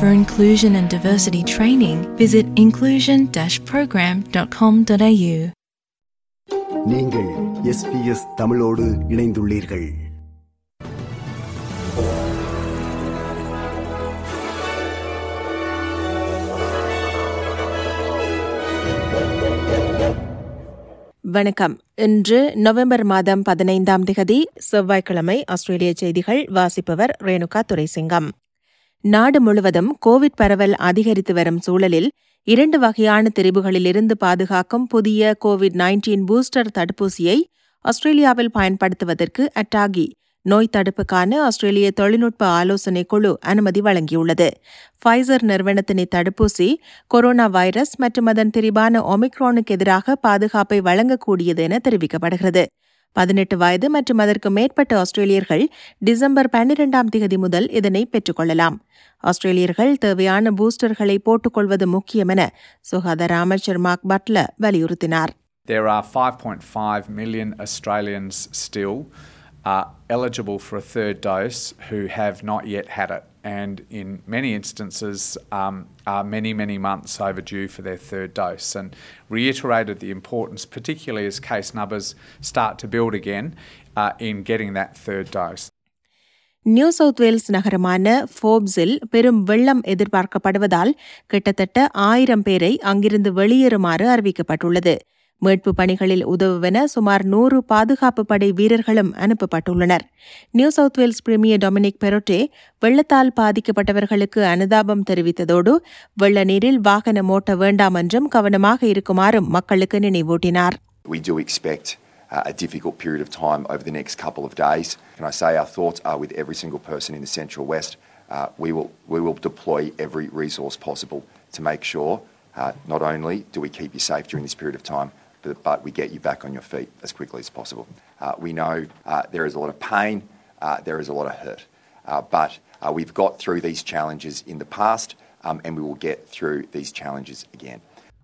For inclusion and diversity training, visit inclusion program.com.au. நீங்கள் SBS தமிழோடு இணைந்துள்ளீர்கள். வணக்கம். இன்று நவம்பர் மாதம் பதினைந்தாம் திகதி செவ்வாய்க்கிழமை ஆஸ்திரேலிய செய்திகள் வாசிப்பவர் ரேணுகா துரைசிங்கம். நாடு முழுவதும் கோவிட் பரவல் அதிகரித்து வரும் சூழலில் இரண்டு வகையான திரிபுகளிலிருந்து பாதுகாக்கும் புதிய கோவிட் நைன்டீன் பூஸ்டர் தடுப்பூசியை ஆஸ்திரேலியாவில் பயன்படுத்துவதற்கு அட்டாகி. நோய் தடுப்புக்கான ஆஸ்திரேலிய தொழில்நுட்ப ஆலோசனை குழு அனுமதி வழங்கியுள்ளது. ஃபைசர் நிறுவனத்தின் இத்தடுப்பூசி கொரோனா வைரஸ் மற்றும் அதன் திரிபான ஒமிக்ரானுக்கு எதிராக பாதுகாப்பை வழங்கக்கூடியது என தெரிவிக்கப்படுகிறது. பதினெட்டு வயது மற்றும் அதற்கு மேற்பட்ட ஆஸ்திரேலியர்கள் டிசம்பர் பன்னிரெண்டாம் தேதி முதல் இதனை பெற்றுக்கொள்ளலாம். ஆஸ்திரேலியர்கள் தேவையான பூஸ்டர்களை போட்டுக்கொள்வது முக்கியம் என சுகாதார அமைச்சர் மார்க் பட்லர் வலியுறுத்தினார். There are 5.5 million Australians still are eligible for a third dose who have not yet had it, and in many instances um, are many, many months overdue for their third dose. And reiterated the importance, particularly as case numbers start to build again, uh, in getting that third dose. New South Wales நகரமான ஃபோப்ஸில் பெரும் வெள்ளம் எதிர்பார்க்கப்படுவதால் கிட்டத்தட்ட ஆயிரம் பேரை அங்கிருந்து வெளியேறுமாறு அறிவிக்கப்பட்டுள்ளது மீட்பு பணிகளில் உதவுவென சுமார் நூறு பாதுகாப்பு படை வீரர்களும் அனுப்பப்பட்டுள்ளனர் New South Wales premier Dominic Perrottet வெள்ளத்தால் பாதிக்கப்பட்டவர்களுக்கு அனுதாபம் தெரிவித்ததோடு வெள்ள நீரில் வாகனம் ஓட்ட வேண்டாம் என்றும் கவனமாக இருக்குமாறும் மக்களுக்கு நினைவூட்டினார் We do expect uh, a difficult period of time over the next couple of days. Can I say our thoughts are with every single person in the Central West. Uh, we, will, we will deploy every resource possible to make sure uh, not only do we keep you safe during this period of time, but, we get you back on your feet as quickly as possible. Uh, we know uh, there is a lot of pain, uh, there is a lot of hurt, uh, but uh, we've got through these challenges in the past um, and we will get through these challenges again.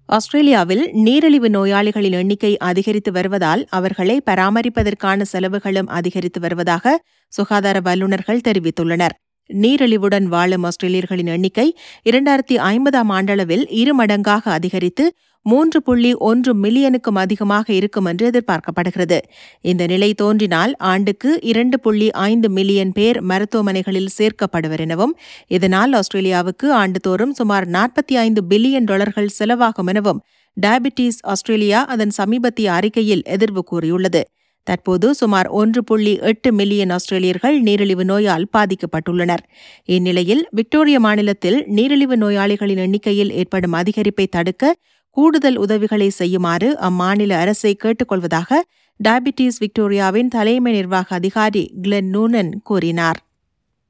ஆஸ்திரேலியாவில் நீரிழிவு நோயாளிகளின் எண்ணிக்கை அதிகரித்து வருவதால் அவர்களை பராமரிப்பதற்கான செலவுகளும் அதிகரித்து வருவதாக சுகாதார வல்லுநர்கள் தெரிவித்துள்ளனர் நீரிழிவுடன் வாழும் ஆஸ்திரேலியர்களின் எண்ணிக்கை இரண்டாயிரத்தி ஐம்பதாம் ஆண்டளவில் இரு மடங்காக அதிகரித்து மூன்று புள்ளி ஒன்று மில்லியனுக்கும் அதிகமாக இருக்கும் என்று எதிர்பார்க்கப்படுகிறது. இந்த நிலை தோன்றினால் ஆண்டுக்கு இரண்டு புள்ளி ஐந்து மில்லியன் பேர் மருத்துவமனைகளில் சேர்க்கப்படுவர் எனவும் இதனால் ஆஸ்திரேலியாவுக்கு ஆண்டுதோறும் சுமார் நாற்பத்தி ஐந்து பில்லியன் டாலர்கள் செலவாகும் எனவும் டயபிட்டிஸ் ஆஸ்திரேலியா அதன் சமீபத்திய அறிக்கையில் எதிர்வு கூறியுள்ளது. தற்போது சுமார் ஒன்று புள்ளி எட்டு மில்லியன் ஆஸ்திரேலியர்கள் நீரிழிவு நோயால் பாதிக்கப்பட்டுள்ளனர். இந்நிலையில் விக்டோரியா மாநிலத்தில் நீரிழிவு நோயாளிகளின் எண்ணிக்கையில் ஏற்படும் அதிகரிப்பை தடுக்க கூடுதல் உதவிகளை செய்யுமாறு அம்மாநில அரசை கேட்டுக்கொள்வதாக டயபிட்டிஸ் விக்டோரியாவின் தலைமை நிர்வாக அதிகாரி கிளென் நூனன் கூறினார்.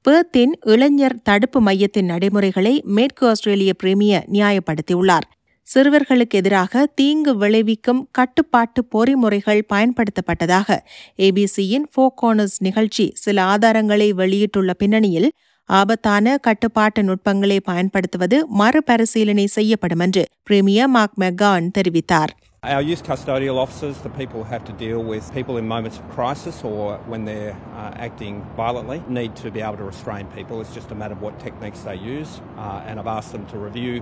பேர்த்தின் இளைஞர் தடுப்பு மையத்தின் நடைமுறைகளை மேற்கு ஆஸ்திரேலிய பிரீமியர் நியாயப்படுத்தியுள்ளார். சிறுவர்களுக்கு எதிராக தீங்கு விளைவிக்கும் கட்டுப்பாட்டு பொறிமுறைகள் பயன்படுத்தப்பட்டதாக ஏபிசியின் ஃபோகோனஸ் நிகழ்ச்சி சில ஆதாரங்களை வெளியிட்டுள்ள பின்னணியில் ஆபத்தான கட்டுப்பாட்டு நுட்பங்களை பயன்படுத்துவது மறுபரிசீலனை செய்யப்படும் என்று பிரீமியர் மார்க் மெக்கான் தெரிவித்தார். Our youth custodial officers, the people who have to deal with people in moments of crisis or when they're uh, acting violently, need to be able to restrain people. It's just a matter of what techniques they use, uh, and I've asked them to review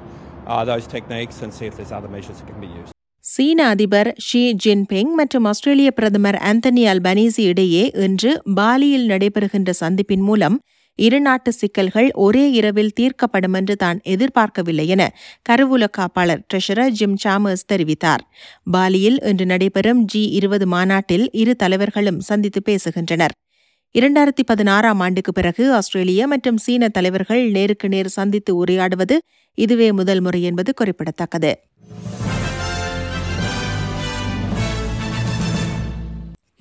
uh, those techniques and see if there's other measures that can be used. சீன அதிபர் Xi Jinping மற்றும் ஆஸ்திரேலிய பிரதமர் Anthony Albanese இடையே இன்று பாலியில் நடைபெறுகின்ற சந்திப்பின் மூலம் இருநாட்டு சிக்கல்கள் ஒரே இரவில் தீர்க்கப்படும் என்று தான் எதிர்பார்க்கவில்லை என கருவூல காப்பாளர் ட்ரெஷரர் ஜிம் சாமர்ஸ் தெரிவித்தார். பாலியில் இன்று நடைபெறும் ஜி இருபது மாநாட்டில் இரு தலைவர்களும் சந்தித்து பேசுகின்றனர். இரண்டாயிரத்தி பதினாறாம் ஆண்டுக்கு பிறகு ஆஸ்திரேலிய மற்றும் சீன தலைவர்கள் நேருக்கு நேர் சந்தித்து உரையாடுவது இதுவே முதல் முறை என்பது குறிப்பிடத்தக்கது.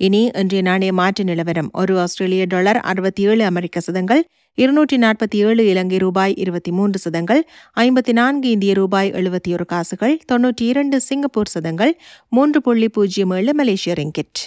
இனி இன்றைய நாணய மாற்று நிலவரம். ஒரு ஆஸ்திரேலிய டாலர் அறுபத்தி ஏழு அமெரிக்க சதங்கள் இருநூற்றி நாற்பத்தி ஏழு இலங்கை ரூபாய் இருபத்தி மூன்று சதங்கள் ஐம்பத்தி நான்கு இந்திய ரூபாய் எழுபத்தி ஒரு காசுகள் தொன்னூற்றி இரண்டு சிங்கப்பூர் சதங்கள் மூன்று புள்ளி பூஜ்ஜியம் ஏழு மலேசிய ரிங்கிட்.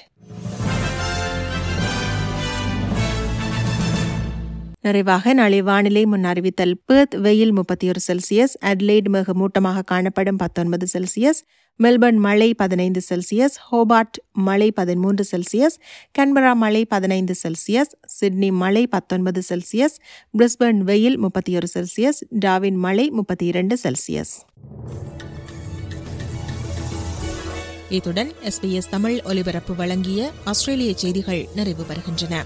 நிறைவாக நாளை வானிலை முன் அறிவித்தல் பெர்த் வெயில் முப்பத்தி ஒரு செல்சியஸ் அட்லைட் மிக மூட்டமாக காணப்படும் பத்தொன்பது செல்சியஸ் மெல்பர்ன் மழை பதினைந்து செல்சியஸ் ஹோபார்ட் மழை பதிமூன்று செல்சியஸ் கன்பரா மழை பதினைந்து செல்சியஸ் சிட்னி மழை பத்தொன்பது செல்சியஸ் பிரிஸ்பர்ன் வெயில் முப்பத்தி ஒரு செல்சியஸ் டாவின் மழை முப்பத்தி இரண்டு செல்சியஸ். இத்துடன் எஸ்பிஎஸ் தமிழ் ஒலிபரப்பு வழங்கிய ஆஸ்திரேலிய செய்திகள் நிறைவு பெறுகின்றன.